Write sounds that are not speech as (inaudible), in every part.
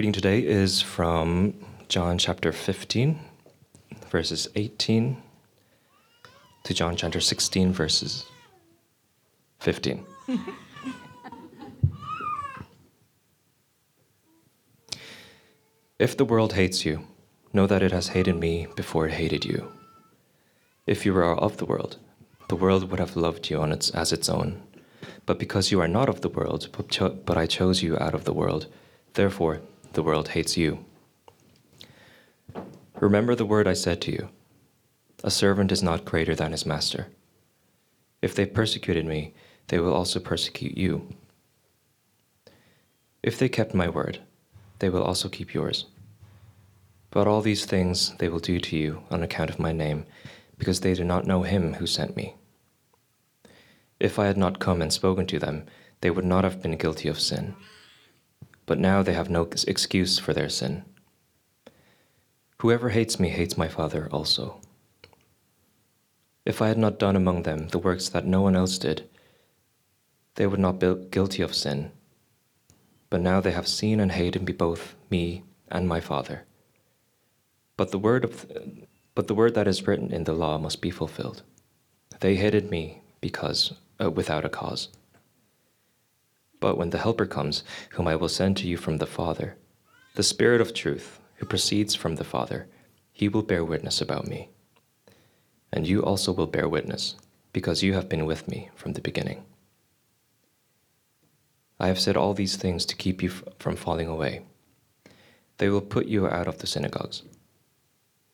Reading today is from John chapter 15, verses 18 to John chapter 16, verses 15. if the world hates you, know that it has hated me before it hated you. If you were of the world, the world would have loved you its, as its own. But because you are not of the world, but, cho- but I chose you out of the world, therefore the world hates you. Remember the word I said to you A servant is not greater than his master. If they persecuted me, they will also persecute you. If they kept my word, they will also keep yours. But all these things they will do to you on account of my name, because they do not know him who sent me. If I had not come and spoken to them, they would not have been guilty of sin. But now they have no excuse for their sin. Whoever hates me hates my Father also. If I had not done among them the works that no one else did, they would not be guilty of sin. But now they have seen and hated me both me and my Father. But the word of but the word that is written in the law must be fulfilled. They hated me because uh, without a cause. But when the Helper comes, whom I will send to you from the Father, the Spirit of truth, who proceeds from the Father, he will bear witness about me. And you also will bear witness, because you have been with me from the beginning. I have said all these things to keep you from falling away. They will put you out of the synagogues.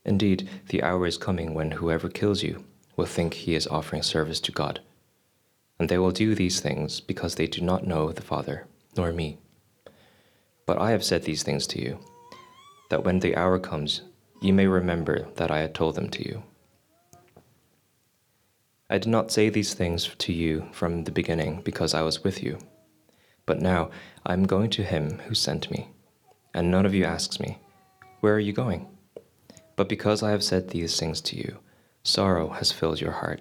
Indeed, the hour is coming when whoever kills you will think he is offering service to God. And they will do these things because they do not know the Father, nor me. But I have said these things to you, that when the hour comes, you may remember that I had told them to you. I did not say these things to you from the beginning because I was with you. But now I am going to him who sent me, and none of you asks me, Where are you going? But because I have said these things to you, sorrow has filled your heart.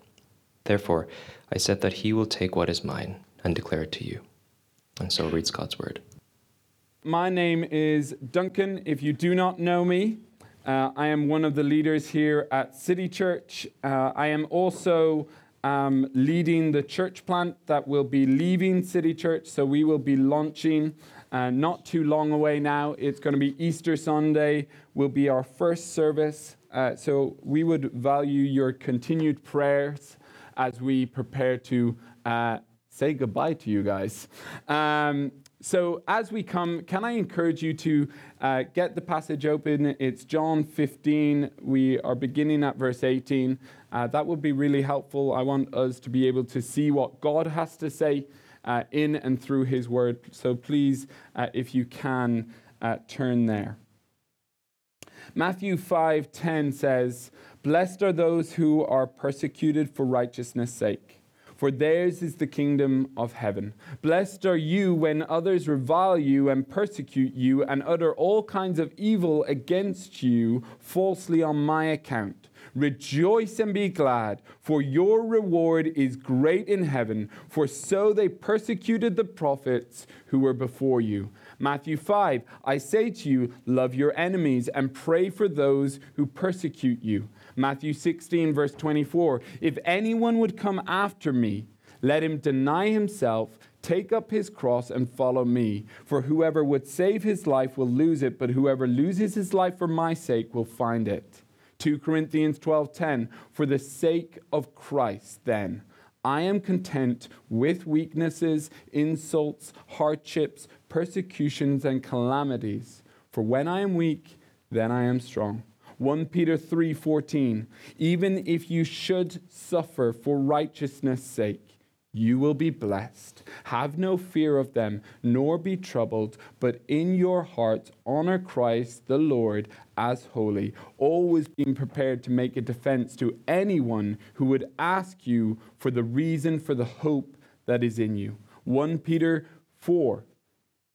Therefore, I said that he will take what is mine and declare it to you. And so reads God's word. My name is Duncan. If you do not know me, uh, I am one of the leaders here at City Church. Uh, I am also um, leading the church plant that will be leaving City Church. So we will be launching uh, not too long away now. It's going to be Easter Sunday, will be our first service. Uh, so we would value your continued prayers as we prepare to uh, say goodbye to you guys. Um, so, as we come, can I encourage you to uh, get the passage open? It's John 15. We are beginning at verse 18. Uh, that would be really helpful. I want us to be able to see what God has to say uh, in and through His Word. So, please, uh, if you can, uh, turn there. Matthew 5:10 says, Blessed are those who are persecuted for righteousness' sake, for theirs is the kingdom of heaven. Blessed are you when others revile you and persecute you and utter all kinds of evil against you falsely on my account. Rejoice and be glad, for your reward is great in heaven, for so they persecuted the prophets who were before you. Matthew 5 I say to you, love your enemies and pray for those who persecute you. Matthew 16, verse 24 If anyone would come after me, Let him deny himself, take up his cross, and follow me. For whoever would save his life will lose it, but whoever loses his life for my sake will find it. 2 Corinthians 12:10 For the sake of Christ then I am content with weaknesses, insults, hardships, persecutions and calamities for when I am weak then I am strong. 1 Peter 3:14 Even if you should suffer for righteousness' sake you will be blessed. Have no fear of them, nor be troubled, but in your hearts honor Christ the Lord as holy, always being prepared to make a defense to anyone who would ask you for the reason for the hope that is in you. 1 Peter 4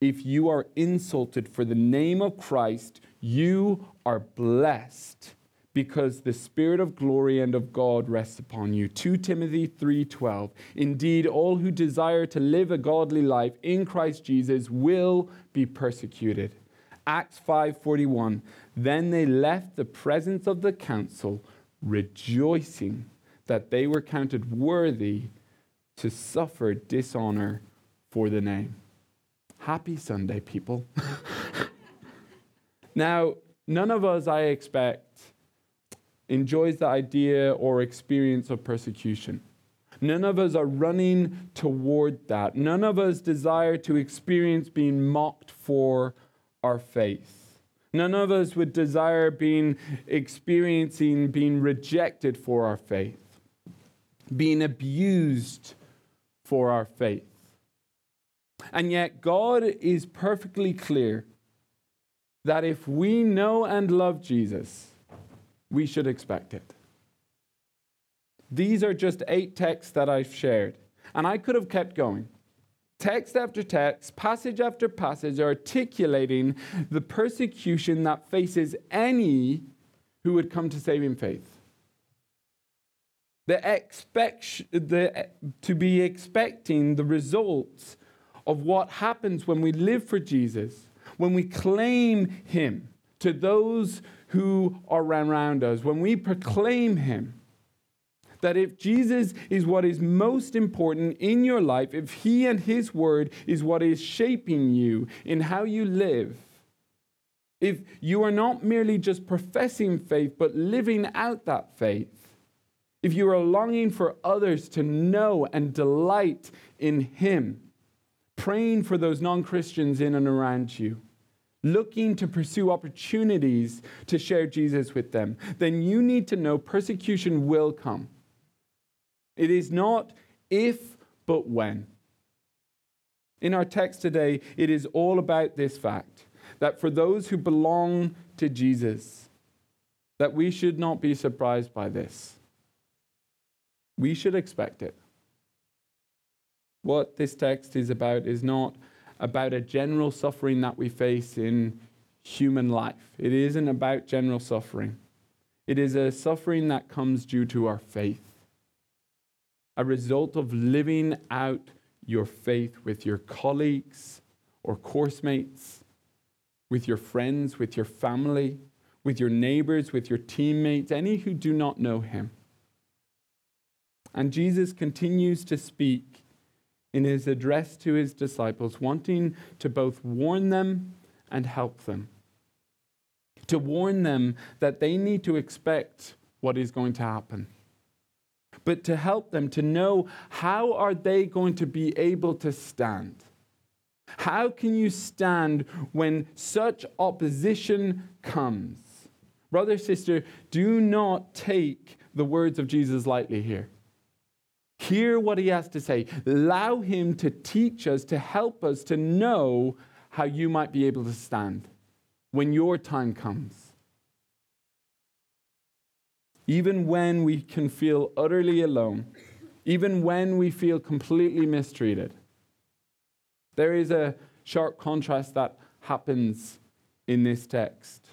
If you are insulted for the name of Christ, you are blessed because the spirit of glory and of God rests upon you. 2 Timothy 3:12. Indeed, all who desire to live a godly life in Christ Jesus will be persecuted. Acts 5:41. Then they left the presence of the council rejoicing that they were counted worthy to suffer dishonor for the name. Happy Sunday, people. (laughs) now, none of us, I expect, enjoys the idea or experience of persecution. None of us are running toward that. None of us desire to experience being mocked for our faith. None of us would desire being experiencing being rejected for our faith, being abused for our faith. And yet, God is perfectly clear that if we know and love Jesus, we should expect it. These are just eight texts that I've shared, and I could have kept going. Text after text, passage after passage, articulating the persecution that faces any who would come to saving faith. The expect, the, to be expecting the results of what happens when we live for Jesus, when we claim Him to those who are around us, when we proclaim Him, that if Jesus is what is most important in your life, if He and His Word is what is shaping you in how you live, if you are not merely just professing faith, but living out that faith, if you are longing for others to know and delight in Him, praying for those non Christians in and around you, looking to pursue opportunities to share Jesus with them, then you need to know persecution will come. It is not if, but when. In our text today, it is all about this fact that for those who belong to Jesus, that we should not be surprised by this. We should expect it. What this text is about is not about a general suffering that we face in human life. It isn't about general suffering. It is a suffering that comes due to our faith, a result of living out your faith with your colleagues or course mates, with your friends, with your family, with your neighbors, with your teammates, any who do not know him. And Jesus continues to speak in his address to his disciples, wanting to both warn them and help them. To warn them that they need to expect what is going to happen. But to help them to know how are they going to be able to stand? How can you stand when such opposition comes? Brother, sister, do not take the words of Jesus lightly here. Hear what he has to say. Allow him to teach us, to help us to know how you might be able to stand when your time comes. Even when we can feel utterly alone, even when we feel completely mistreated, there is a sharp contrast that happens in this text.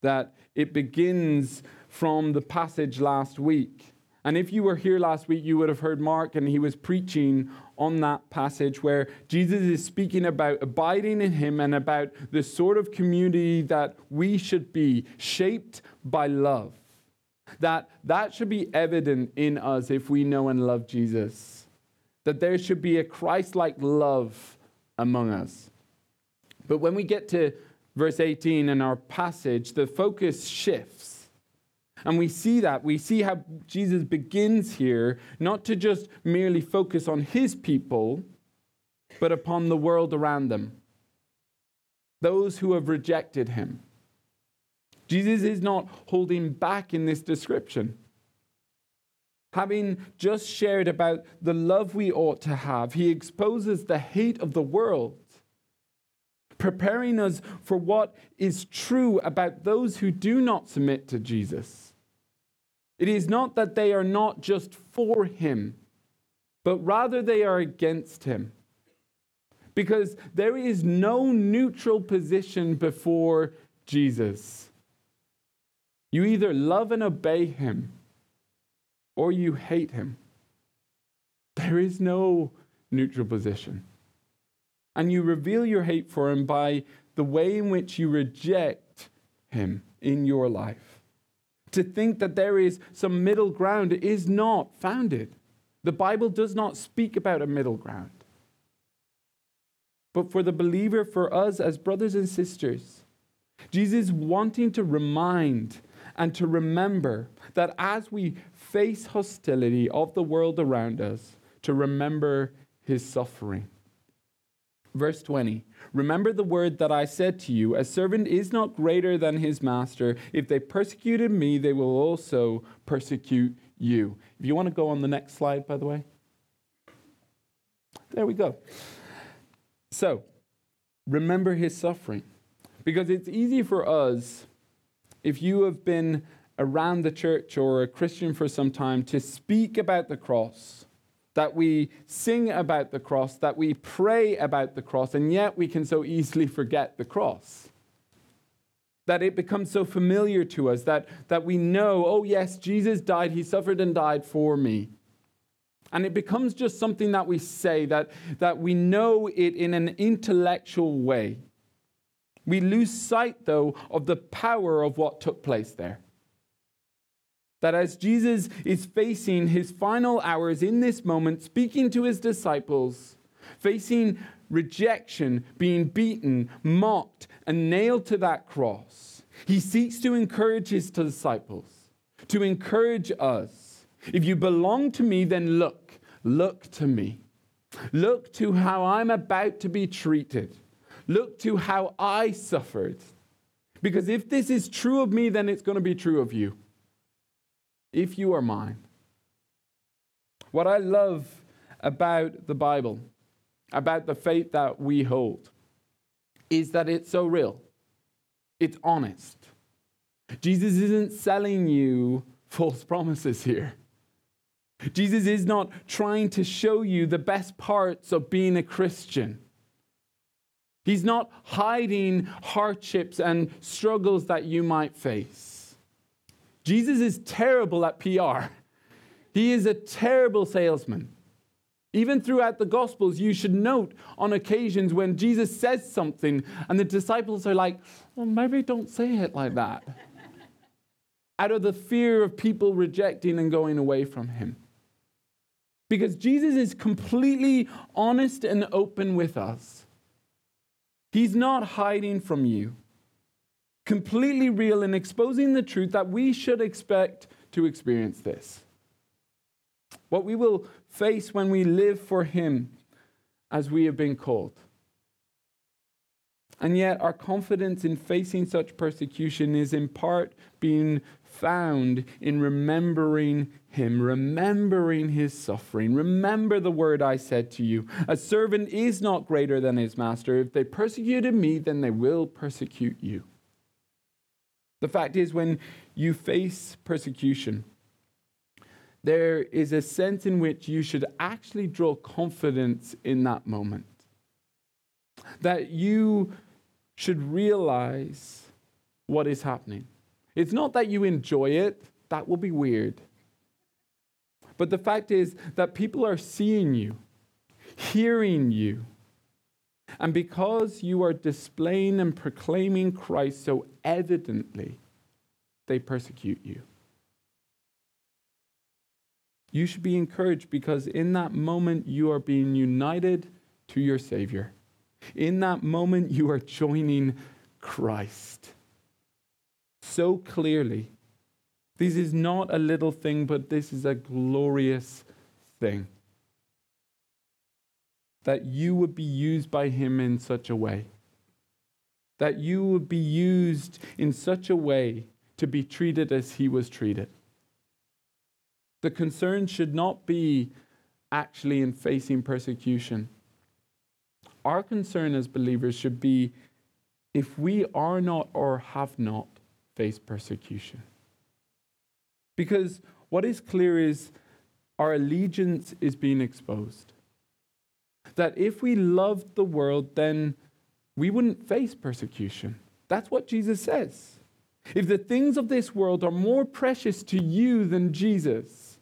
That it begins from the passage last week and if you were here last week, you would have heard Mark, and he was preaching on that passage where Jesus is speaking about abiding in him and about the sort of community that we should be, shaped by love. That that should be evident in us if we know and love Jesus. that there should be a Christ like love among us. But when we get to verse 18 in our passage, the focus shifts. And we see that. We see how Jesus begins here, not to just merely focus on his people, but upon the world around them, those who have rejected him. Jesus is not holding back in this description. Having just shared about the love we ought to have, he exposes the hate of the world, preparing us for what is true about those who do not submit to Jesus. It is not that they are not just for him, but rather they are against him. Because there is no neutral position before Jesus. You either love and obey him or you hate him. There is no neutral position. And you reveal your hate for him by the way in which you reject him in your life. To think that there is some middle ground is not founded. The Bible does not speak about a middle ground. But for the believer, for us as brothers and sisters, Jesus wanting to remind and to remember that as we face hostility of the world around us, to remember his suffering. Verse 20 Remember the word that I said to you A servant is not greater than his master. If they persecuted me, they will also persecute you. If you want to go on the next slide, by the way. There we go. So, remember his suffering. Because it's easy for us if you have been around the church or a Christian for some time to speak about the cross, that we sing about the cross, that we pray about the cross, and yet we can so easily forget the cross. That it becomes so familiar to us that, that we know, oh, yes, Jesus died, he suffered and died for me. And it becomes just something that we say, that, that we know it in an intellectual way. We lose sight, though, of the power of what took place there. That as Jesus is facing his final hours in this moment, speaking to his disciples, facing rejection, being beaten, mocked, and nailed to that cross, he seeks to encourage his disciples, to encourage us. If you belong to me, then look, look to me. Look to how I'm about to be treated. Look to how I suffered. Because if this is true of me, then it's going to be true of you. If you are mine. What I love about the Bible, about the faith that we hold, is that it's so real. It's honest. Jesus isn't selling you false promises here. Jesus is not trying to show you the best parts of being a Christian. He's not hiding hardships and struggles that you might face. Jesus is terrible at PR. He is a terrible salesman. Even throughout the Gospels, you should note on occasions when Jesus says something and the disciples are like, well, maybe don't say it like that. (laughs) Out of the fear of people rejecting and going away from him. Because Jesus is completely honest and open with us. He's not hiding from you. Completely real and exposing the truth that we should expect to experience this. What we will face when we live for Him as we have been called. And yet, our confidence in facing such persecution is in part being found in remembering him, remembering his suffering. Remember the word I said to you A servant is not greater than his master. If they persecuted me, then they will persecute you. The fact is, when you face persecution, there is a sense in which you should actually draw confidence in that moment. That you should realize what is happening. It's not that you enjoy it, that will be weird. But the fact is that people are seeing you, hearing you. And because you are displaying and proclaiming Christ so evidently, they persecute you. you should be encouraged because in that moment you are being united to your Savior. In that moment you are joining Christ so clearly. This is not a little thing, but this is a glorious thing. That you would be used by Him in such a way. That you would be used in such a way to be treated as He was treated. The concern should not be actually in facing persecution. Our concern as believers should be if we are not or have not faced persecution. Because what is clear is our allegiance is being exposed. That if we loved the world, then we wouldn't face persecution. That's what Jesus says. If the things of this world are more precious to you than Jesus,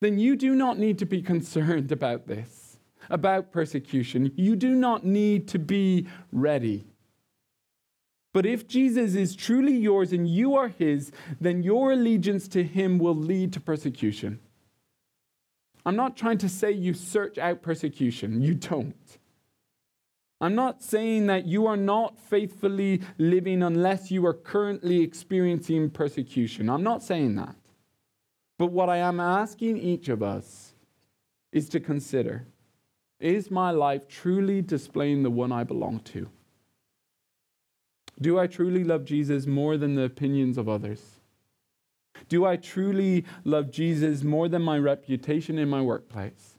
then you do not need to be concerned about this, about persecution. You do not need to be ready. But if Jesus is truly yours and you are his, then your allegiance to him will lead to persecution. I'm not trying to say you search out persecution, you don't. I'm not saying that you are not faithfully living unless you are currently experiencing persecution. I'm not saying that. But what I am asking each of us is to consider is my life truly displaying the one I belong to? Do I truly love Jesus more than the opinions of others? Do I truly love Jesus more than my reputation in my workplace?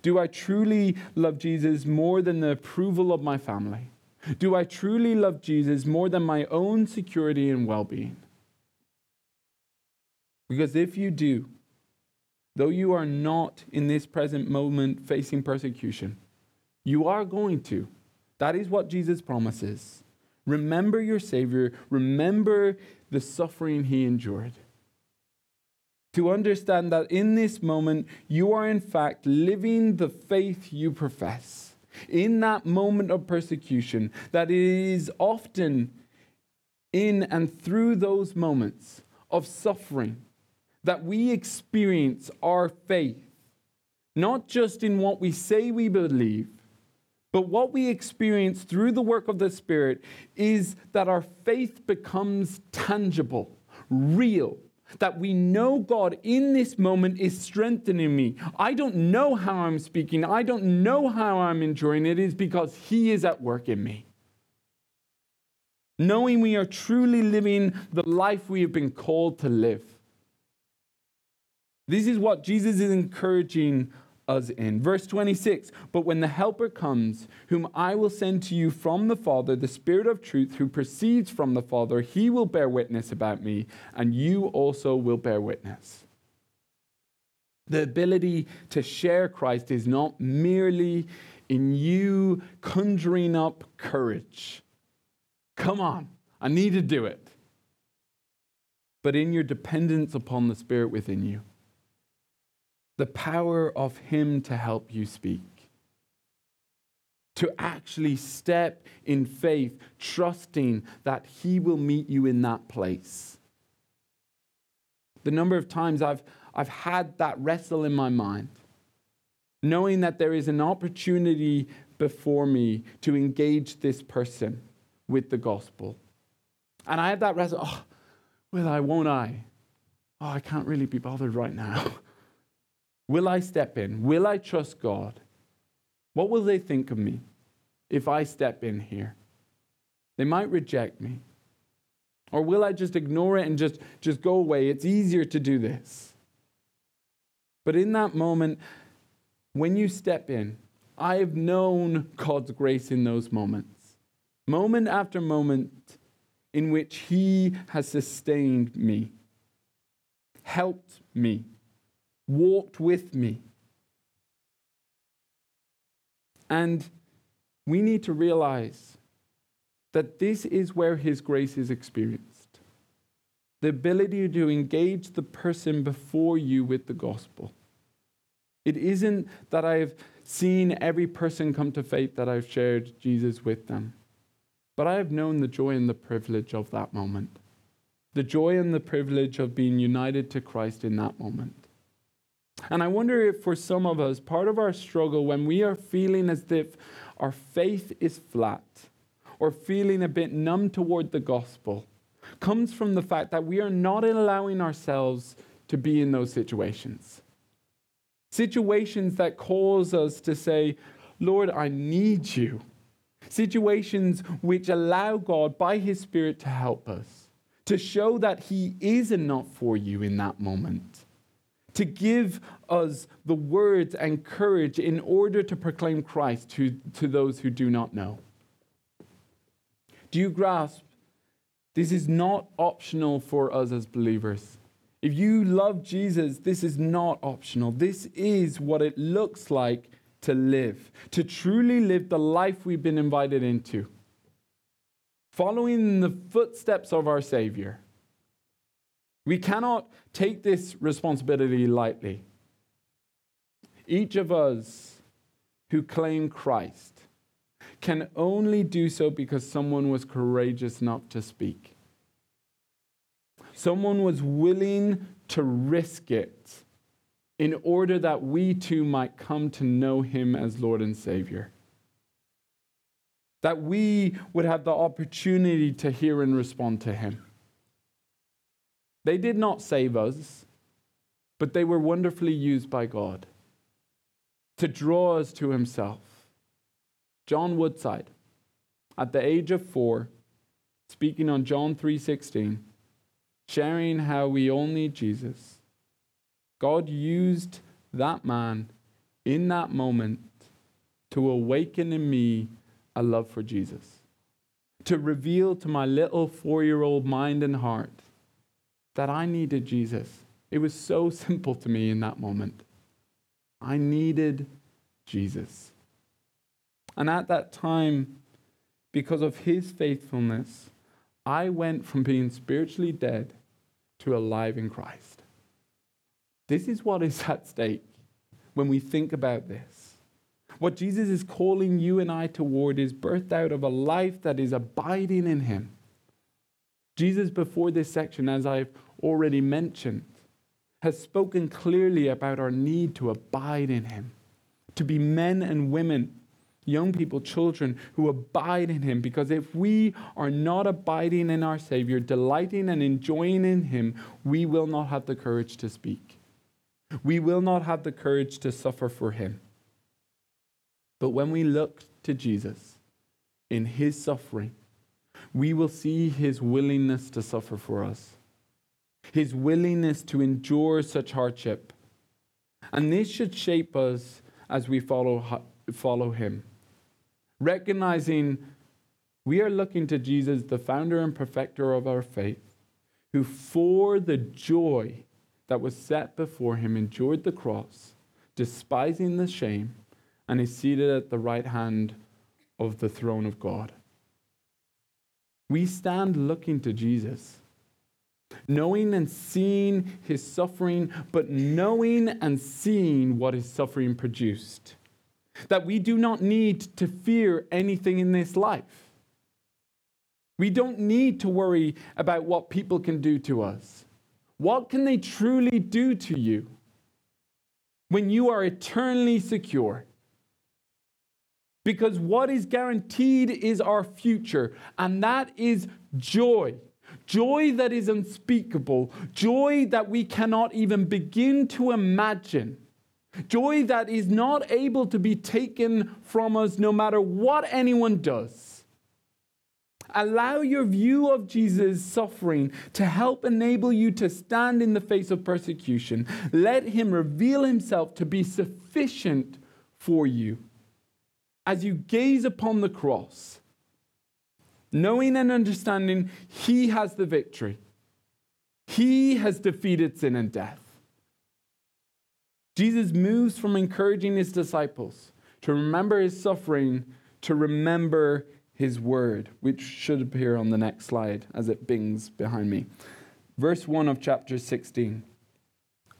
Do I truly love Jesus more than the approval of my family? Do I truly love Jesus more than my own security and well being? Because if you do, though you are not in this present moment facing persecution, you are going to. That is what Jesus promises. Remember your Savior. Remember the suffering he endured. To understand that in this moment, you are in fact living the faith you profess. In that moment of persecution, that it is often in and through those moments of suffering that we experience our faith, not just in what we say we believe, but what we experience through the work of the Spirit is that our faith becomes tangible, real, that we know God in this moment is strengthening me. I don't know how I'm speaking, I don't know how I'm enjoying it, is because He is at work in me. Knowing we are truly living the life we have been called to live. This is what Jesus is encouraging us in. Verse 26 But when the Helper comes, whom I will send to you from the Father, the Spirit of truth, who proceeds from the Father, he will bear witness about me, and you also will bear witness. The ability to share Christ is not merely in you conjuring up courage. Come on, I need to do it. But in your dependence upon the Spirit within you the power of Him to help you speak. To actually step in faith, trusting that He will meet you in that place. The number of times I've, I've had that wrestle in my mind, knowing that there is an opportunity before me to engage this person with the gospel. And I had that wrestle, oh, will I, won't I? Oh, I can't really be bothered right now. (laughs) Will I step in? Will I trust God? What will they think of me if I step in here? They might reject me. Or will I just ignore it and just, just go away? It's easier to do this. But in that moment, when you step in, I have known God's grace in those moments. Moment after moment in which He has sustained me, helped me, walked with me. And we need to realize that this is where His grace is experienced the ability to engage the person before you with the gospel. It isn't that I've seen every person come to faith that I've shared Jesus with them, but I have known the joy and the privilege of that moment. The joy and the privilege of being united to Christ in that moment. And I wonder if for some of us, part of our struggle when we are feeling as if our faith is flat or feeling a bit numb toward the gospel comes from the fact that we are not allowing ourselves to be in those situations. Situations that cause us to say, Lord, I need you. Situations which allow God by His Spirit to help us, to show that He is enough for you in that moment, to give us the words and courage in order to proclaim Christ to, to those who do not know. Do you grasp? This is not optional for us as believers. If you love Jesus, this is not optional. This is what it looks like to live, to truly live the life we've been invited into, following the footsteps of our Savior. We cannot take this responsibility lightly. Each of us who claim Christ can only do so because someone was courageous enough to speak. Someone was willing to risk it in order that we too might come to know him as Lord and Savior. That we would have the opportunity to hear and respond to him. They did not save us, but they were wonderfully used by God to draw us to himself. John Woodside, at the age of 4, speaking on John 3:16, sharing how we all need Jesus. God used that man in that moment to awaken in me a love for Jesus, to reveal to my little four year old mind and heart that I needed Jesus. It was so (laughs) simple to me in that moment. I needed Jesus. And at that time, because of his faithfulness, I went from being spiritually dead to alive in Christ. This is what is at stake when we think about this. What Jesus is calling you and I toward is birthed out of a life that is abiding in Him. Jesus, before this section, as I've already mentioned, has spoken clearly about our need to abide in Him, to be men and women young people, children who abide in Him. Because if we are not abiding in our Savior, delighting and enjoying in Him, we will not have the courage to speak. We will not have the courage to suffer for Him. But when we look to Jesus in His suffering, we will see His willingness to suffer for us, His willingness to endure such hardship. And this should shape us as we follow, follow Him recognizing we are looking to Jesus, the founder and perfecter of our faith, who for the joy that was set before him endured the cross, despising the shame, and is seated at the right hand of the throne of God. We stand looking to Jesus, knowing and seeing his suffering, but knowing and seeing what his suffering produced that we do not need to fear anything in this life. We don't need to worry about what people can do to us. What can they truly do to you when you are eternally secure? Because what is guaranteed is our future, and that is joy. Joy that is unspeakable, joy that we cannot even begin to imagine. Joy that is not able to be taken from us no matter what anyone does. Allow your view of Jesus' suffering to help enable you to stand in the face of persecution. Let him reveal himself to be sufficient for you. As you gaze upon the cross, knowing and understanding he has the victory, he has defeated sin and death. Jesus moves from encouraging his disciples to remember his suffering to remember his word, which should appear on the next slide as it bings behind me. Verse 1 of chapter 16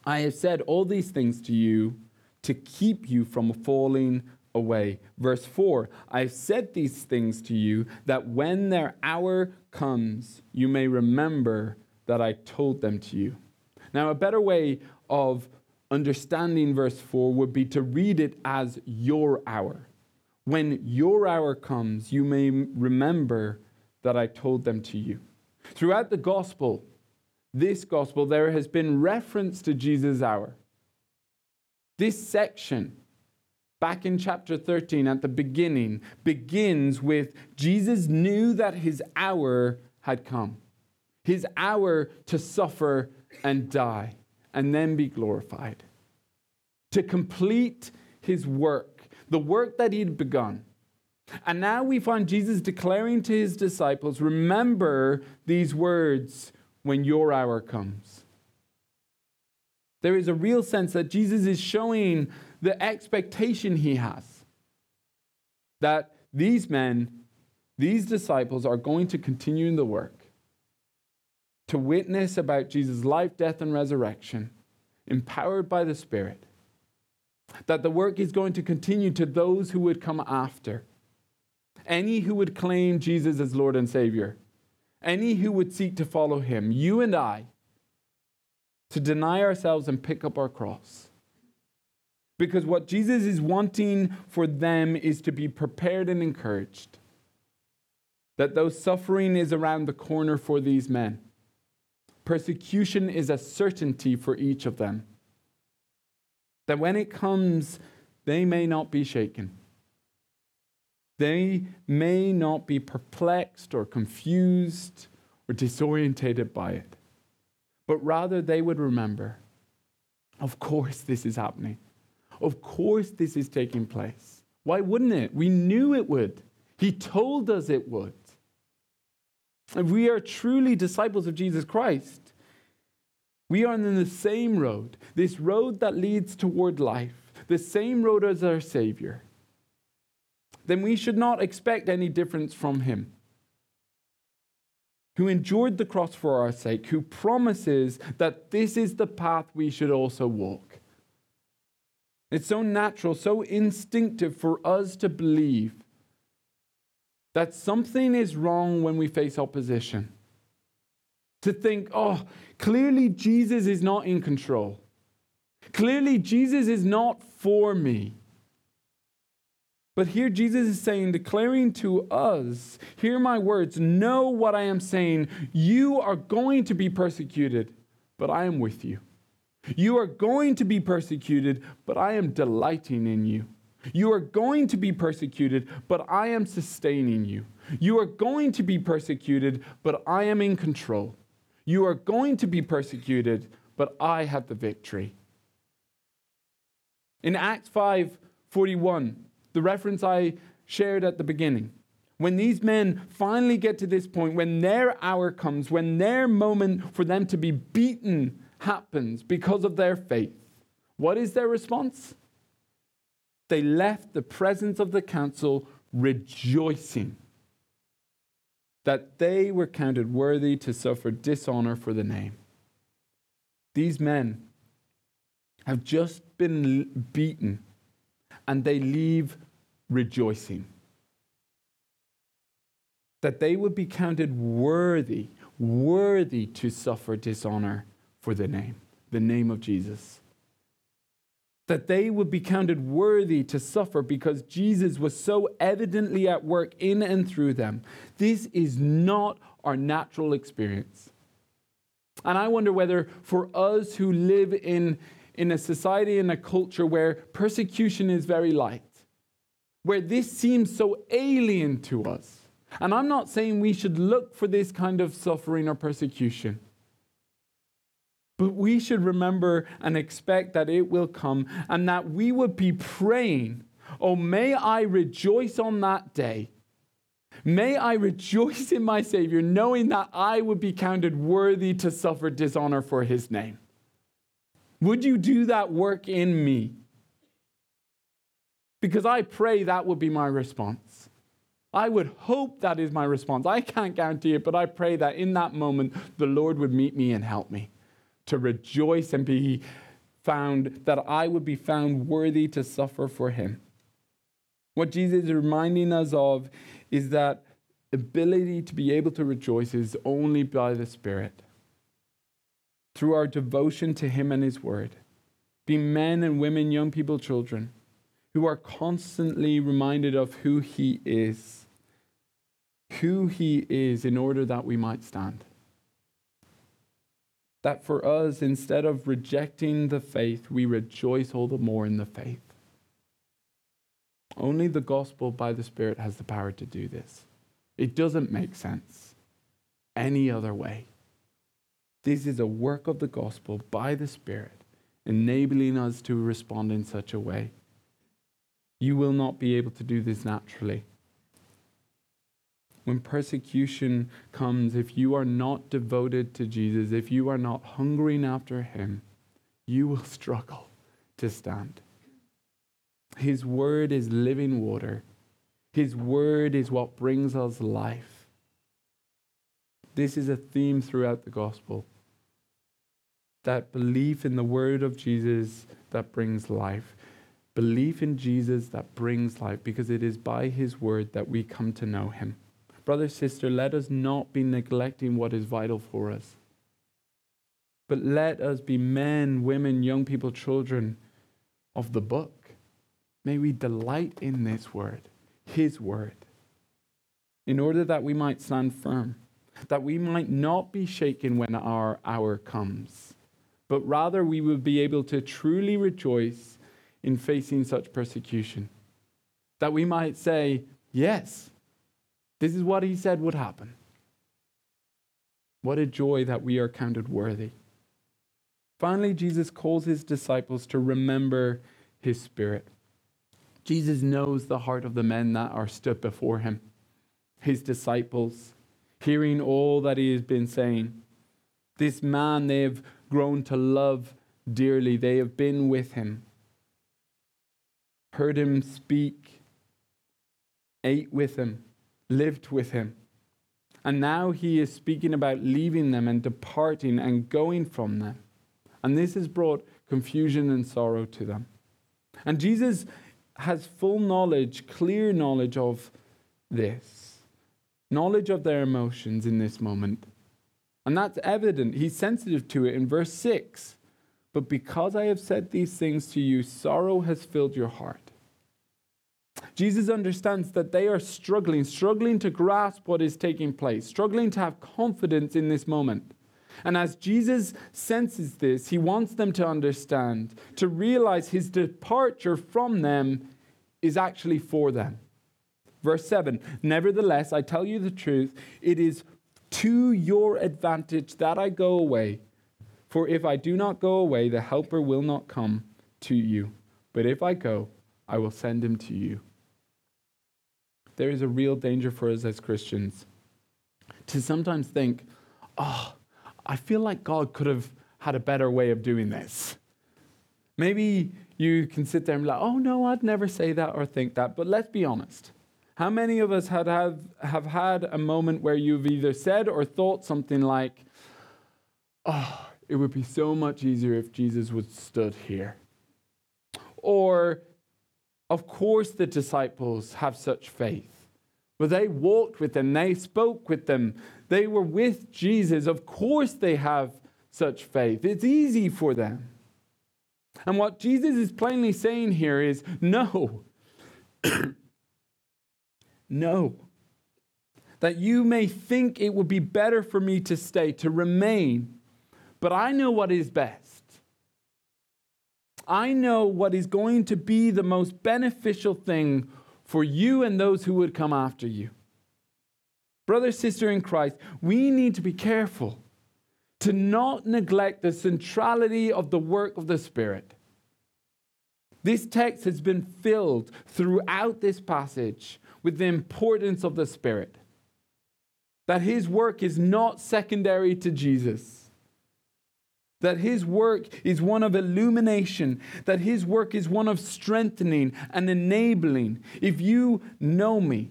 I have said all these things to you to keep you from falling away. Verse 4 I said these things to you that when their hour comes, you may remember that I told them to you. Now, a better way of understanding verse 4 would be to read it as your hour. When your hour comes, you may remember that I told them to you. Throughout the gospel, this gospel, there has been reference to Jesus' hour. This section, back in chapter 13 at the beginning, begins with Jesus knew that his hour had come, his hour to suffer and die and then be glorified, to complete his work, the work that he'd begun. And now we find Jesus declaring to his disciples, Remember these words when your hour comes. There is a real sense that Jesus is showing the expectation he has that these men, these disciples, are going to continue in the work to witness about Jesus' life, death, and resurrection, empowered by the Spirit. That the work is going to continue to those who would come after. Any who would claim Jesus as Lord and Savior. Any who would seek to follow him. You and I. To deny ourselves and pick up our cross. Because what Jesus is wanting for them is to be prepared and encouraged. That though suffering is around the corner for these men, Persecution is a certainty for each of them. That when it comes, they may not be shaken. They may not be perplexed or confused or disorientated by it, but rather they would remember of course, this is happening. Of course, this is taking place. Why wouldn't it? We knew it would. He told us it would. If we are truly disciples of Jesus Christ, we are in the same road, this road that leads toward life, the same road as our Savior, then we should not expect any difference from Him. Who endured the cross for our sake, who promises that this is the path we should also walk. It's so natural, so instinctive for us to believe that something is wrong when we face opposition. To think, oh, clearly Jesus is not in control. Clearly Jesus is not for me. But here Jesus is saying, declaring to us, hear my words, know what I am saying. You are going to be persecuted, but I am with you. You are going to be persecuted, but I am delighting in you. You are going to be persecuted, but I am sustaining you. You are going to be persecuted, but I am in control. You are going to be persecuted, but I have the victory. In Acts 5 41, the reference I shared at the beginning, when these men finally get to this point, when their hour comes, when their moment for them to be beaten happens because of their faith, what is their response? they left the presence of the council rejoicing that they were counted worthy to suffer dishonor for the name. These men have just been beaten and they leave rejoicing. That they would be counted worthy, worthy to suffer dishonor for the name, the name of Jesus that they would be counted worthy to suffer because Jesus was so evidently at work in and through them. This is not our natural experience. And I wonder whether for us who live in, in a society and a culture where persecution is very light, where this seems so alien to us, and I'm not saying we should look for this kind of suffering or persecution. But we should remember and expect that it will come and that we would be praying, Oh, may I rejoice on that day. May I rejoice in my Savior, knowing that I would be counted worthy to suffer dishonor for his name. Would you do that work in me? Because I pray that would be my response. I would hope that is my response. I can't guarantee it, but I pray that in that moment the Lord would meet me and help me to rejoice and be found, that I would be found worthy to suffer for him. What Jesus is reminding us of is that ability to be able to rejoice is only by the Spirit. Through our devotion to him and his word. be men and women, young people, children, who are constantly reminded of who He is. Who He is in order that we might stand. That for us, instead of rejecting the faith, we rejoice all the more in the faith. Only the gospel by the Spirit has the power to do this. It doesn't make sense any other way. This is a work of the gospel by the Spirit, enabling us to respond in such a way. You will not be able to do this naturally. When persecution comes, if you are not devoted to Jesus, if you are not hungering after Him, you will (laughs) struggle to stand. His word is living water. His word is what brings us life. This is a theme throughout the gospel. That belief in the word of Jesus that brings life. Belief in Jesus that brings life because it is by his word that we come to know him. Brother, sister, let us not be neglecting what is vital for us. But let us be men, women, young people, children of the book May we delight in this word, his word, in order that we might stand firm, that we might not be shaken when our hour comes, but rather we would be able to truly rejoice in facing such persecution. That we might say, Yes, this is what he said would happen. What a joy that we are counted worthy. Finally, Jesus calls his disciples to remember his spirit. Jesus knows the heart of the men that are stood before him, his disciples, hearing all that he has been saying. This man they have grown to love dearly, they have been with him, heard him speak, ate with him, lived with him. And now he is speaking about leaving them and departing and going from them. And this has brought confusion and sorrow to them. And Jesus has full knowledge, clear knowledge of this, knowledge of their emotions in this moment. And that's evident. He's sensitive to it in verse 6. But because I have said these things to you, sorrow has filled your heart. Jesus understands that they are struggling, struggling to grasp what is taking place, struggling to have confidence in this moment. And as Jesus senses this, he wants them to understand, to realize his departure from them is actually for them. Verse 7 Nevertheless, I tell you the truth, it is to your advantage that I go away. For if I do not go away, the Helper will not come to you. But if I go, I will send him to you. There is a real danger for us as Christians to sometimes think, oh, I feel like God could have had a better way of doing this. Maybe you can sit there and be like, oh no, I'd never say that or think that. But let's be honest. How many of us had have, have had a moment where you've either said or thought something like, oh, it would be so much easier if Jesus was stood here? Or, of course, the disciples have such faith. But they walked with them, they spoke with them, they were with Jesus. Of course, they have such faith. It's easy for them. And what Jesus is plainly saying here is no. (coughs) no. That you may think it would be better for me to stay, to remain, but I know what is best. I know what is going to be the most beneficial thing for you and those who would come after you. Brother, sister in Christ, we need to be careful to not neglect the centrality of the work of the Spirit. This text has been filled throughout this passage with the importance of the Spirit. That his work is not secondary to Jesus. That his work is one of illumination. That his work is one of strengthening and enabling. If you know me,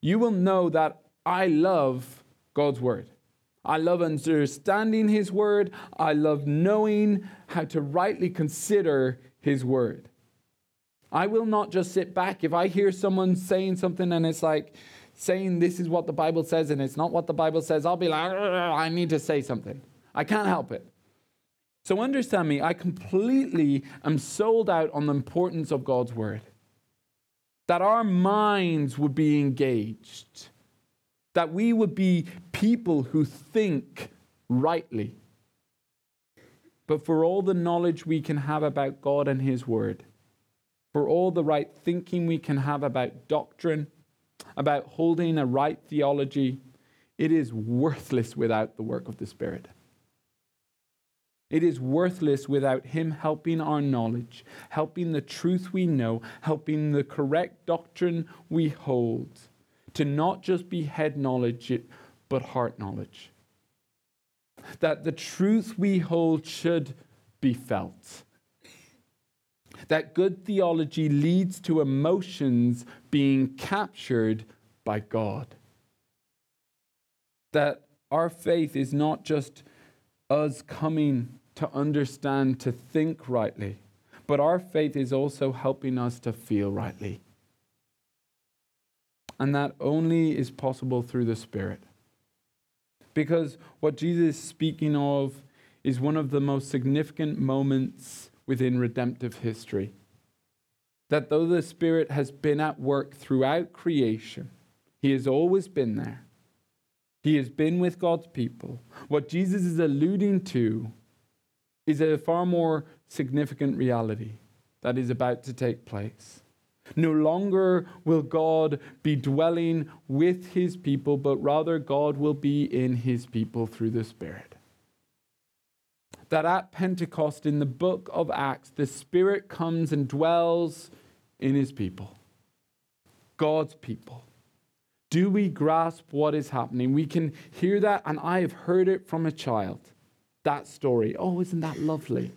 you will know that I love God's word. I love understanding His Word. I love knowing how to rightly consider His Word. I will not just sit back. If I hear someone saying something and it's like saying this is what the Bible says and it's not what the Bible says, I'll be like, I need to say something. I can't help it. So understand me, I completely am sold out on the importance of God's word. That our minds would be engaged, that we would be people who think rightly. But for all the knowledge we can have about God and His Word, for all the right thinking we can have about doctrine, about holding a right theology, it is worthless without the work of the Spirit. It is worthless without Him helping our knowledge, helping the truth we know, helping the correct doctrine we hold to not just be head knowledge, but heart knowledge. That the truth we hold should be felt. That good theology leads to emotions being captured by God. That our faith is not just us coming to understand, to think rightly, but our faith is also helping us to feel rightly. And that only is possible through the Spirit. Because what Jesus is speaking of is one of the most significant moments within redemptive history. That though the Spirit has been at work throughout creation, He has always been there. He has been with God's people. What Jesus is alluding to is a far more significant reality that is about to take place. No longer will God be dwelling with his people, but rather God will be in his people through the Spirit. That at Pentecost in the book of Acts, the Spirit comes and dwells in his people, God's people. Do we grasp what is happening? We can hear that, and I have heard it from a child that story. Oh, isn't that lovely?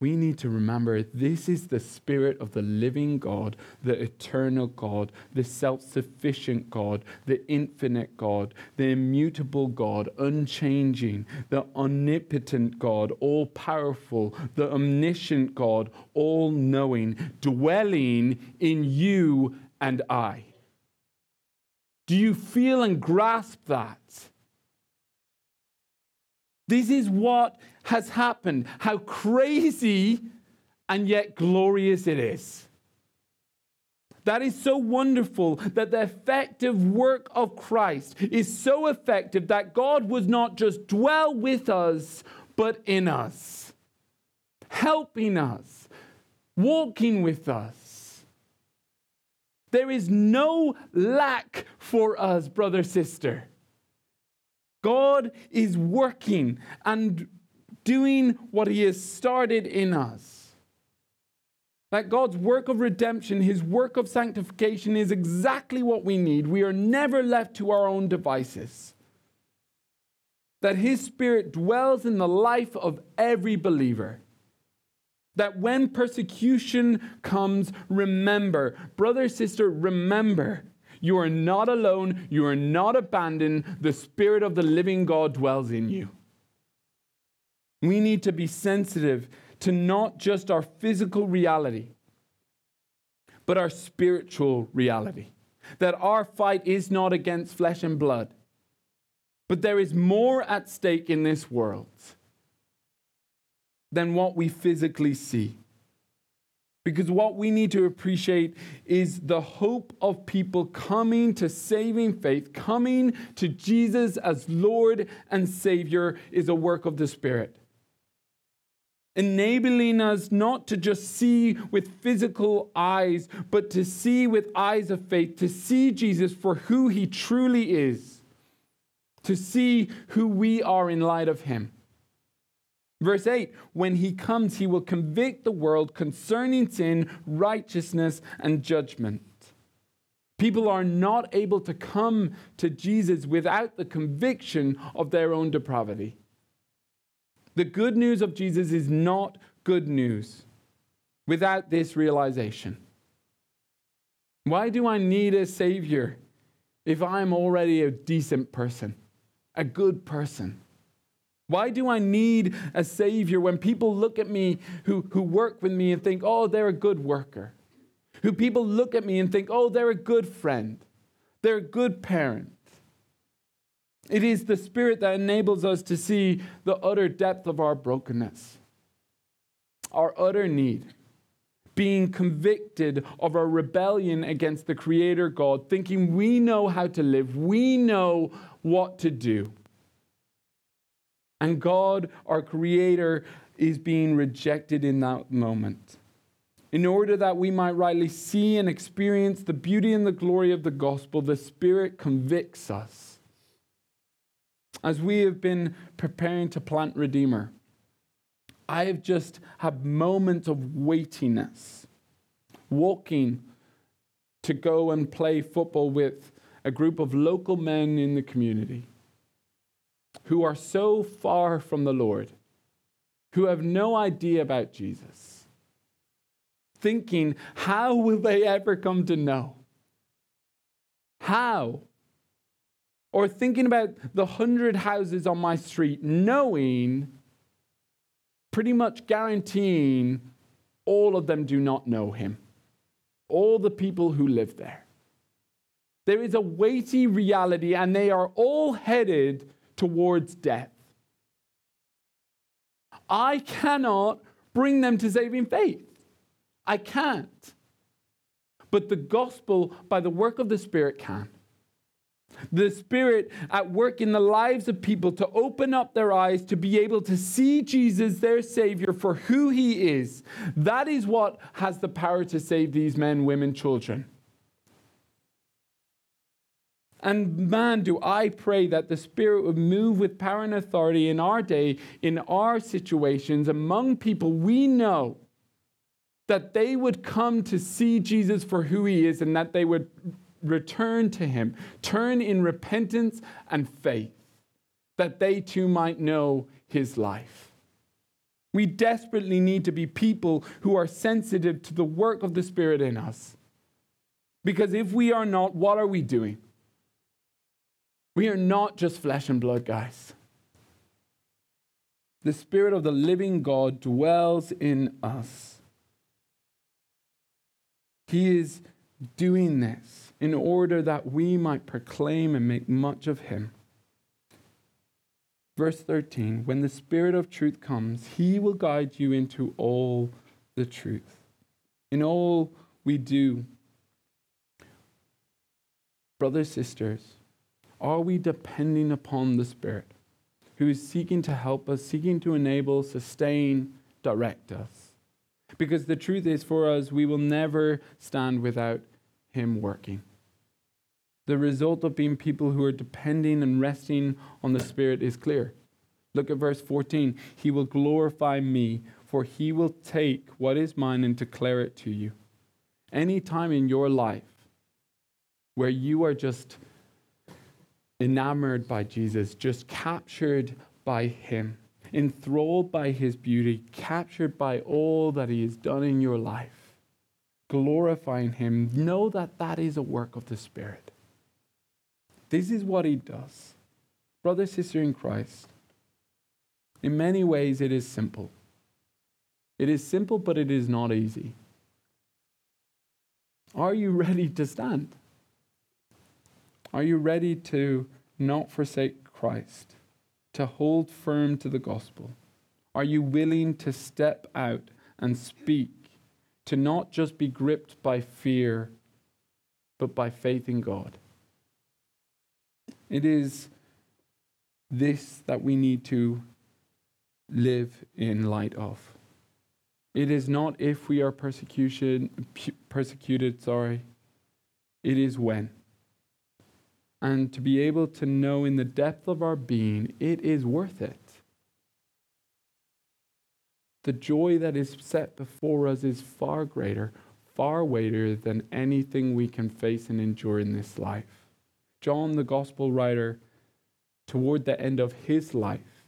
We need to remember this is the Spirit of the living God, the eternal God, the self sufficient God, the infinite God, the immutable God, unchanging, the omnipotent God, all powerful, the omniscient God, all knowing, dwelling in you and I. Do you feel and grasp that? This is what has happened. How crazy and yet glorious it is. That is so wonderful that the effective work of Christ is so effective that God was not just dwell with us, but in us, helping us, walking with us. There is no lack for us, brother, sister. God is working and doing what He has started in us. That God's work of redemption, His work of sanctification is exactly what we need. We are never left to our own devices. That His Spirit dwells in the life of every believer. That when persecution comes, remember, brother, sister, remember you are not alone. You are not abandoned. The Spirit of the living God dwells in you. We need to be sensitive to not just our physical reality, but our spiritual reality. That our fight is not against flesh and blood, but there is more at stake in this world than what we physically see. Because what we need to appreciate is the hope of people coming to saving faith, coming to Jesus as Lord and Savior is a work of the Spirit. Enabling us not to just see with physical eyes, but to see with eyes of faith, to see Jesus for who he truly is, to see who we are in light of him. Verse 8 When he comes, he will convict the world concerning sin, righteousness, and judgment. People are not able to come to Jesus without the conviction of their own depravity. The good news of Jesus is not good news without this realization. Why do I need a Savior if I'm already a decent person, a good person? Why do I need a Savior when people look at me who, who work with me and think, oh, they're a good worker? Who people look at me and think, oh, they're a good friend, they're a good parent. It is the Spirit that enables us to see the utter depth of our brokenness, our utter need, being convicted of our rebellion against the Creator God, thinking we know how to live, we know what to do. And God, our Creator, is being rejected in that moment. In order that we might rightly see and experience the beauty and the glory of the gospel, the Spirit convicts us. As we have been preparing to plant Redeemer, I have just had moments of weightiness, walking to go and play football with a group of local men in the community who are so far from the Lord, who have no idea about Jesus, thinking, how will they ever come to know? How? Or thinking about the hundred houses on my street, knowing, pretty much guaranteeing, all of them do not know him. All the people who live there. There is a weighty reality, and they are all headed towards death. I cannot bring them to saving faith. I can't. But the gospel, by the work of the Spirit, can. The Spirit at work in the lives of people to open up their eyes to be able to see Jesus, their Savior, for who He is. That is what has the power to save these men, women, children. And man, do I pray that the Spirit would move with power and authority in our day, in our situations, among people we know, that they would come to see Jesus for who he is and that they would return to him, turn in repentance and faith, that they too might know his life. We desperately need to be people who are sensitive to the work of the Spirit in us. Because if we are not, what are we doing? We are not just flesh and blood, guys. The Spirit of the living God dwells in us. He is doing this in order that we might proclaim and make much of Him. Verse 13 When the Spirit of truth comes, He will guide you into all the truth. In all we do, brothers, sisters, are we depending upon the Spirit who is seeking to help us, seeking to enable, sustain, direct us? Because the truth is, for us, we will never stand without Him working. The result of being people who are depending and resting on the Spirit is clear. Look at verse 14. He will glorify me, for he will take what is mine and declare it to you. Any time in your life where you are just enamored by Jesus, just captured by him, enthralled by his beauty, captured by all that he has done in your life, glorifying him, know that that is a work of the Spirit. This is what he does. Brother, sister in Christ, in many ways it is simple. It is simple, but it is not easy. Are you ready to stand? Are you ready to not forsake Christ, to hold firm to the gospel? Are you willing to step out and speak, to not just be gripped by fear, but by faith in God? It is this that we need to live in light of. It is not if we are persecution, persecuted, sorry. It is when and to be able to know in the depth of our being, it is worth it. The joy that is set before us is far greater, far weightier than anything we can face and endure in this life. John, the gospel writer, toward the end of his life,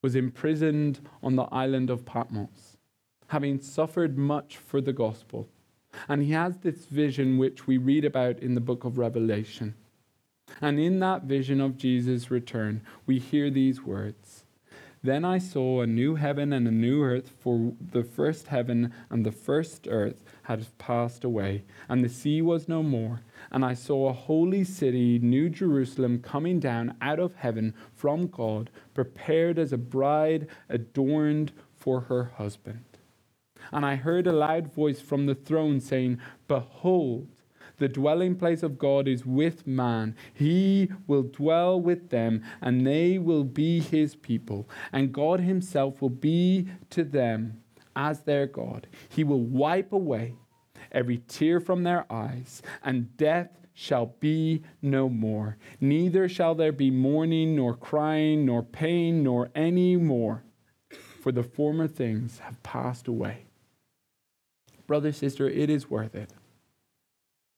was imprisoned on the island of Patmos, having suffered much for the gospel. And he has this vision which we read about in the book of Revelation. And in that vision of Jesus' return, we hear these words Then I saw a new heaven and a new earth, for the first heaven and the first earth had passed away, and the sea was no more. And I saw a holy city, New Jerusalem, coming down out of heaven from God, prepared as a bride adorned for her husband. And I heard a loud voice from the throne saying, Behold, the dwelling place of God is with man. He will dwell with them, and they will be his people. And God himself will be to them as their God. He will wipe away every tear from their eyes, and death shall be no more. Neither shall there be mourning, nor crying, nor pain, nor any more, for the former things have passed away. Brother, sister, it is worth it.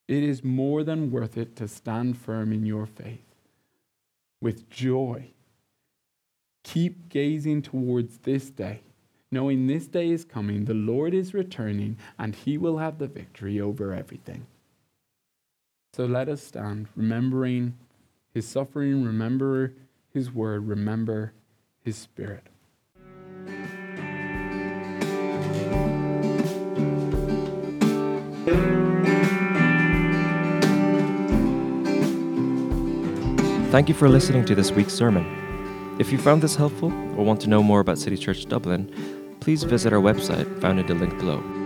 It is more than worth it to stand firm in your faith with joy. Keep gazing towards this day, knowing this day is coming, the Lord is returning, and he will have the victory over everything. So let us stand, remembering his suffering, remember his word, remember his spirit. Thank you for listening to this week's sermon. If you found this helpful or want to know more about City Church Dublin, please visit our website found in the link below.